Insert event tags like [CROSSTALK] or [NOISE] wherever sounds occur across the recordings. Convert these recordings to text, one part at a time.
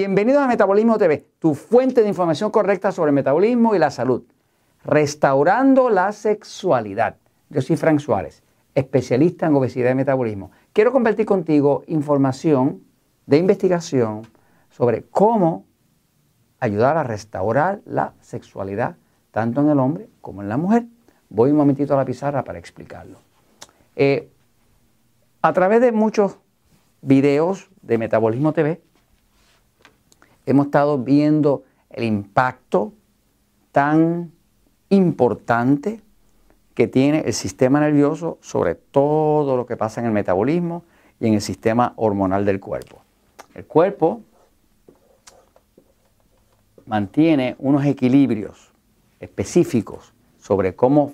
Bienvenidos a Metabolismo TV, tu fuente de información correcta sobre el metabolismo y la salud. Restaurando la sexualidad. Yo soy Frank Suárez, especialista en obesidad y metabolismo. Quiero compartir contigo información de investigación sobre cómo ayudar a restaurar la sexualidad tanto en el hombre como en la mujer. Voy un momentito a la pizarra para explicarlo. Eh, a través de muchos videos de Metabolismo TV, hemos estado viendo el impacto tan importante que tiene el sistema nervioso sobre todo lo que pasa en el metabolismo y en el sistema hormonal del cuerpo. El cuerpo mantiene unos equilibrios específicos sobre cómo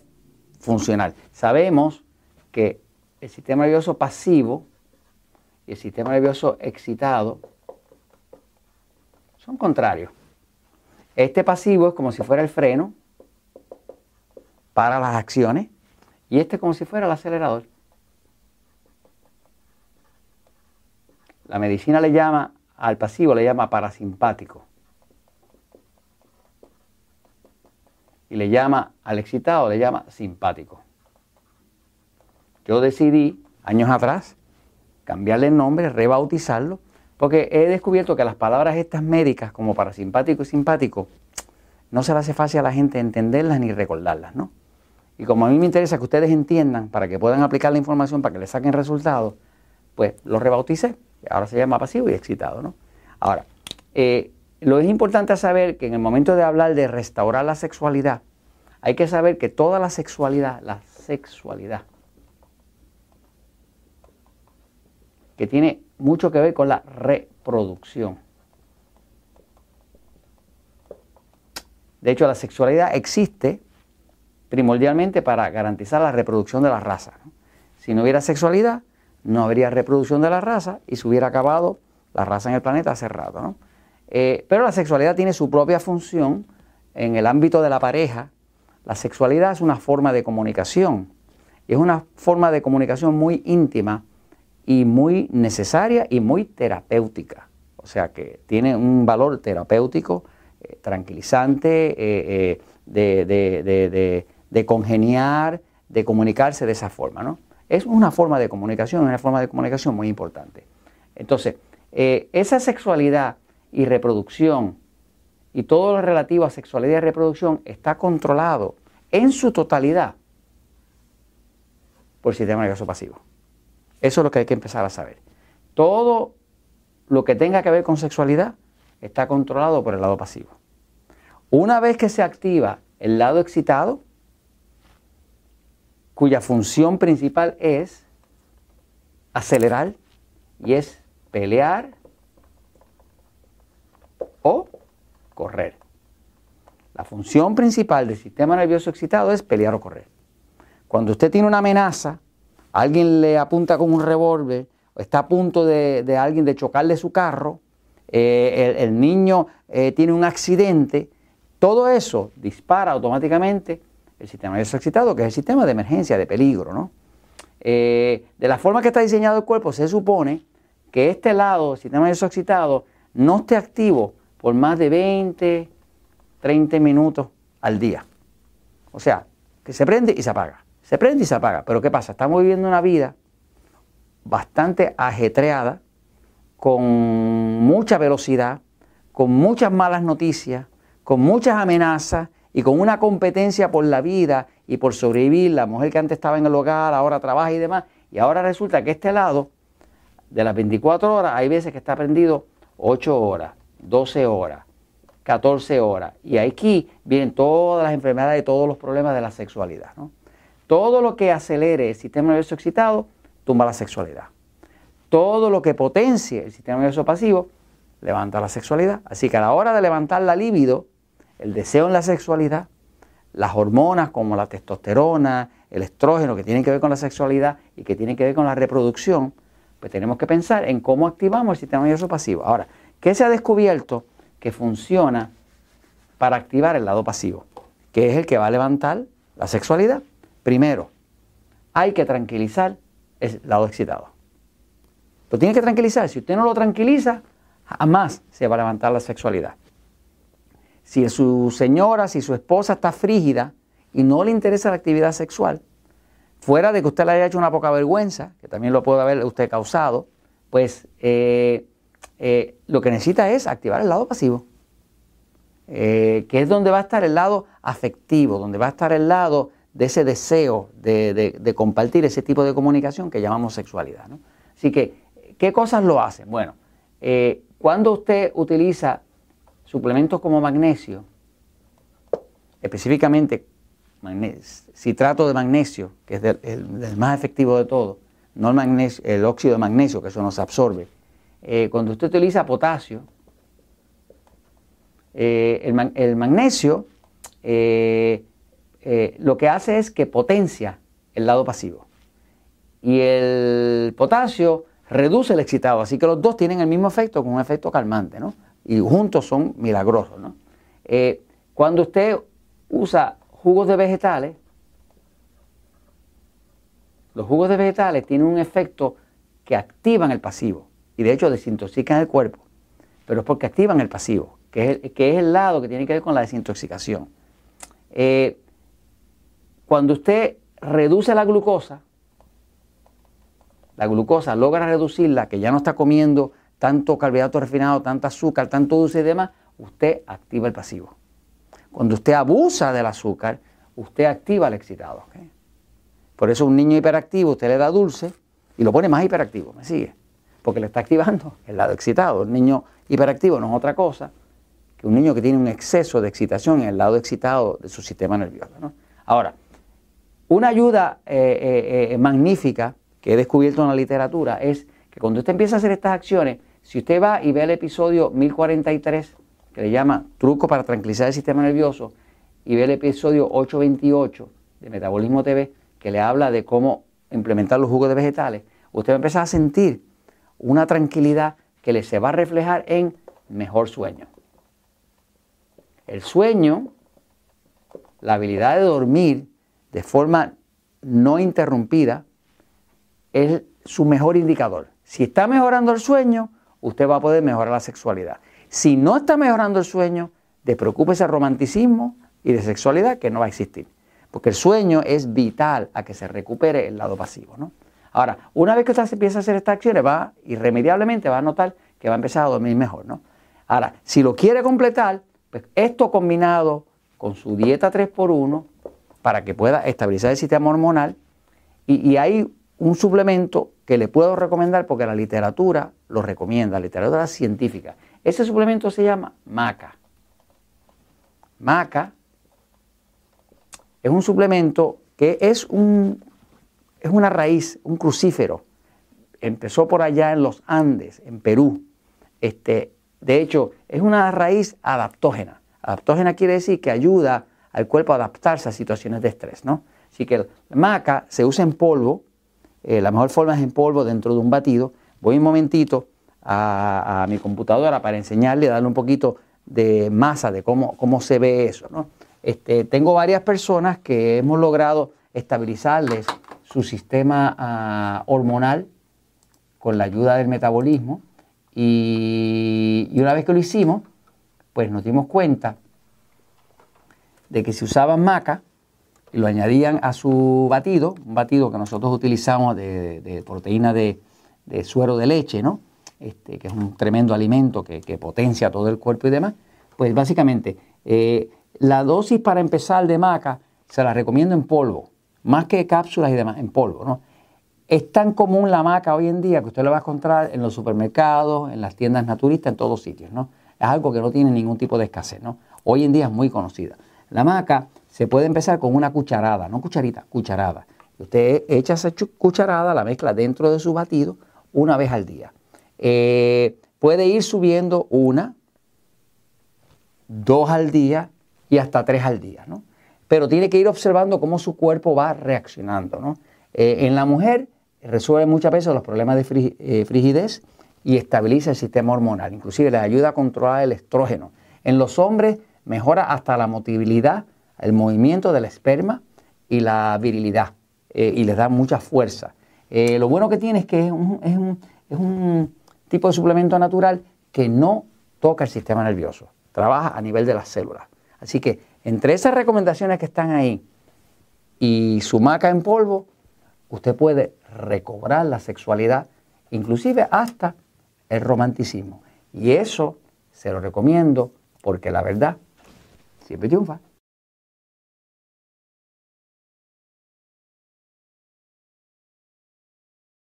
funcionar. Sabemos que el sistema nervioso pasivo y el sistema nervioso excitado son contrarios. Este pasivo es como si fuera el freno para las acciones y este como si fuera el acelerador. La medicina le llama al pasivo, le llama parasimpático. Y le llama al excitado, le llama simpático. Yo decidí años atrás cambiarle el nombre, rebautizarlo porque he descubierto que las palabras estas médicas, como parasimpático y simpático, no se le hace fácil a la gente entenderlas ni recordarlas, ¿no? Y como a mí me interesa que ustedes entiendan para que puedan aplicar la información, para que le saquen resultados, pues lo rebauticé. Ahora se llama pasivo y excitado, ¿no? Ahora, eh, lo es importante saber que en el momento de hablar de restaurar la sexualidad, hay que saber que toda la sexualidad, la sexualidad, que tiene mucho que ver con la reproducción. De hecho, la sexualidad existe primordialmente para garantizar la reproducción de la raza. Si no hubiera sexualidad, no habría reproducción de la raza y se hubiera acabado la raza en el planeta hace rato. Eh, pero la sexualidad tiene su propia función en el ámbito de la pareja. La sexualidad es una forma de comunicación y es una forma de comunicación muy íntima y muy necesaria y muy terapéutica. O sea que tiene un valor terapéutico, eh, tranquilizante, eh, eh, de, congeniar, de comunicarse de esa forma. ¿no? Es una forma de comunicación, una forma de comunicación muy importante. Entonces, esa sexualidad y reproducción y todo lo relativo a sexualidad y reproducción está controlado en su totalidad por el sistema nervioso pasivo. Eso es lo que hay que empezar a saber. Todo lo que tenga que ver con sexualidad está controlado por el lado pasivo. Una vez que se activa el lado excitado, cuya función principal es acelerar y es pelear o correr. La función principal del sistema nervioso excitado es pelear o correr. Cuando usted tiene una amenaza, alguien le apunta con un revólver, está a punto de, alguien de chocarle su carro, eh, el, niño eh, tiene un accidente, todo eso dispara automáticamente el sistema nervioso excitado, que es el sistema de emergencia, de peligro. ¿no? Eh, de la forma que está diseñado el cuerpo, se supone que este lado, el sistema nervioso excitado, no esté activo por más de 20, 30 minutos al día. O sea, que se prende y se apaga se prende y se apaga. Pero ¿qué pasa? Estamos viviendo una vida bastante ajetreada, con mucha velocidad, con muchas malas noticias, con muchas amenazas y con una competencia por la vida y por sobrevivir. La mujer que antes estaba en el hogar, ahora trabaja y demás. Y ahora resulta que este lado, de las 24 horas, hay veces que está prendido 8 horas, 12 horas, 14 horas. Y aquí vienen todas las enfermedades y todos los problemas de la sexualidad. ¿no? Todo lo que acelere el sistema nervioso excitado tumba la sexualidad. Todo lo que potencie el sistema nervioso pasivo levanta la sexualidad. Así que a la hora de levantar la libido, el deseo en la sexualidad, las hormonas como la testosterona, el estrógeno que tienen que ver con la sexualidad y que tienen que ver con la reproducción, pues tenemos que pensar en cómo activamos el sistema nervioso pasivo. Ahora, ¿qué se ha descubierto que funciona para activar el lado pasivo? Que es el que va a levantar la sexualidad. Primero, hay que tranquilizar el lado excitado. Lo tiene que tranquilizar. Si usted no lo tranquiliza, jamás se va a levantar la sexualidad. Si su señora, si su esposa está frígida y no le interesa la actividad sexual, fuera de que usted le haya hecho una poca vergüenza, que también lo puede haber usted causado, pues eh, eh, lo que necesita es activar el lado pasivo, eh, que es donde va a estar el lado afectivo, donde va a estar el lado de ese deseo de, compartir ese tipo de comunicación que llamamos sexualidad. Así que, ¿qué cosas lo hacen? Bueno, cuando usted utiliza suplementos como magnesio, específicamente citrato de magnesio, que es el, más efectivo de todo, no el, magnesio, el óxido de magnesio, que eso no se absorbe. Eh, cuando usted utiliza potasio, eh, el, magnesio eh, lo que hace es que potencia el lado pasivo. Y el potasio reduce el excitado, así que los dos tienen el mismo efecto con un efecto calmante, ¿no? Y juntos son milagrosos, ¿no? cuando usted usa jugos de vegetales, los jugos de vegetales tienen un efecto que activan el pasivo y de hecho desintoxican el cuerpo, pero es porque activan el pasivo, que es el, que es el lado que tiene que ver con la desintoxicación. Eh, cuando usted reduce la glucosa, la glucosa logra reducirla, que ya no está comiendo tanto carbohidrato refinado, tanto azúcar, tanto dulce y demás, usted activa el pasivo. Cuando usted abusa del azúcar, usted activa el excitado. Por eso un niño hiperactivo, usted le da dulce y lo pone más hiperactivo, ¿me sigue? Porque le está activando [LAUGHS] el lado excitado. El niño hiperactivo no es otra cosa que un niño que tiene un exceso de excitación en el lado excitado de su sistema nervioso. Ahora, una ayuda eh, eh, eh, magnífica que he descubierto en la literatura es que cuando usted empieza a hacer estas acciones, si usted va y ve el episodio 1043 que le llama Truco para tranquilizar el sistema nervioso, y ve el episodio 828 de Metabolismo TV, que le habla de cómo implementar los jugos de vegetales, usted va a empezar a sentir una tranquilidad que le se va a reflejar en mejor sueño. El sueño, la habilidad de dormir de forma no interrumpida, es su mejor indicador. Si está mejorando el sueño, usted va a poder mejorar la sexualidad. Si no está mejorando el sueño, despreocúpese el romanticismo y de sexualidad que no va a existir. Porque el sueño es vital a que se recupere el lado pasivo. ¿no? Ahora, una vez que usted empieza a hacer estas acciones, va irremediablemente va a notar que va a empezar a dormir mejor. ¿no? Ahora, si lo quiere completar, pues esto combinado con su dieta 3x1 para que pueda estabilizar el sistema hormonal y, hay un suplemento que le puedo recomendar porque la literatura lo recomienda, la literatura científica. Ese suplemento se llama maca. Maca es un suplemento que es, un, es una raíz, un crucífero. Empezó por allá en los Andes, en Perú. Este, de hecho, es una raíz adaptógena. Adaptógena quiere decir que ayuda al cuerpo adaptarse a situaciones de estrés. ¿no? Así que la maca se usa en polvo. Eh, la mejor forma es en polvo dentro de un batido. Voy un momentito a, mi computadora para enseñarle, darle un poquito de masa de cómo, cómo se ve eso. ¿no? Este, tengo varias personas que hemos logrado estabilizarles su sistema ah, hormonal con la ayuda del metabolismo y, y, una vez que lo hicimos, pues nos dimos cuenta de que si usaban maca y lo añadían a su batido, un batido que nosotros utilizamos de, proteína de, suero de leche, ¿no? Este, que es un tremendo alimento que, potencia todo el cuerpo y demás, pues básicamente eh, la dosis para empezar de maca se la recomiendo en polvo, más que cápsulas y demás, en polvo. ¿no? Es tan común la maca hoy en día que usted lo va a encontrar en los supermercados, en las tiendas naturistas, en todos sitios. ¿no? Es algo que no tiene ningún tipo de escasez. ¿no? Hoy en día es muy conocida. La maca se puede empezar con una cucharada, no cucharita, cucharada. Usted echa esa cucharada, la mezcla dentro de su batido una vez al día. Eh, puede ir subiendo una, dos al día y hasta tres al día, ¿no? Pero tiene que ir observando cómo su cuerpo va reaccionando, ¿no? Eh, en la mujer resuelve muchas veces los problemas de eh, frigidez y estabiliza el sistema hormonal, inclusive le ayuda a controlar el estrógeno. En los hombres mejora hasta la motilidad, el movimiento del esperma y la virilidad y les da mucha fuerza. lo bueno que tiene es que es un, es un tipo de suplemento natural que no toca el sistema nervioso, trabaja a nivel de las células. Así que entre esas recomendaciones que están ahí y su maca en polvo, usted puede recobrar la sexualidad, inclusive hasta el romanticismo. Y eso se lo recomiendo porque la verdad هي بدوة.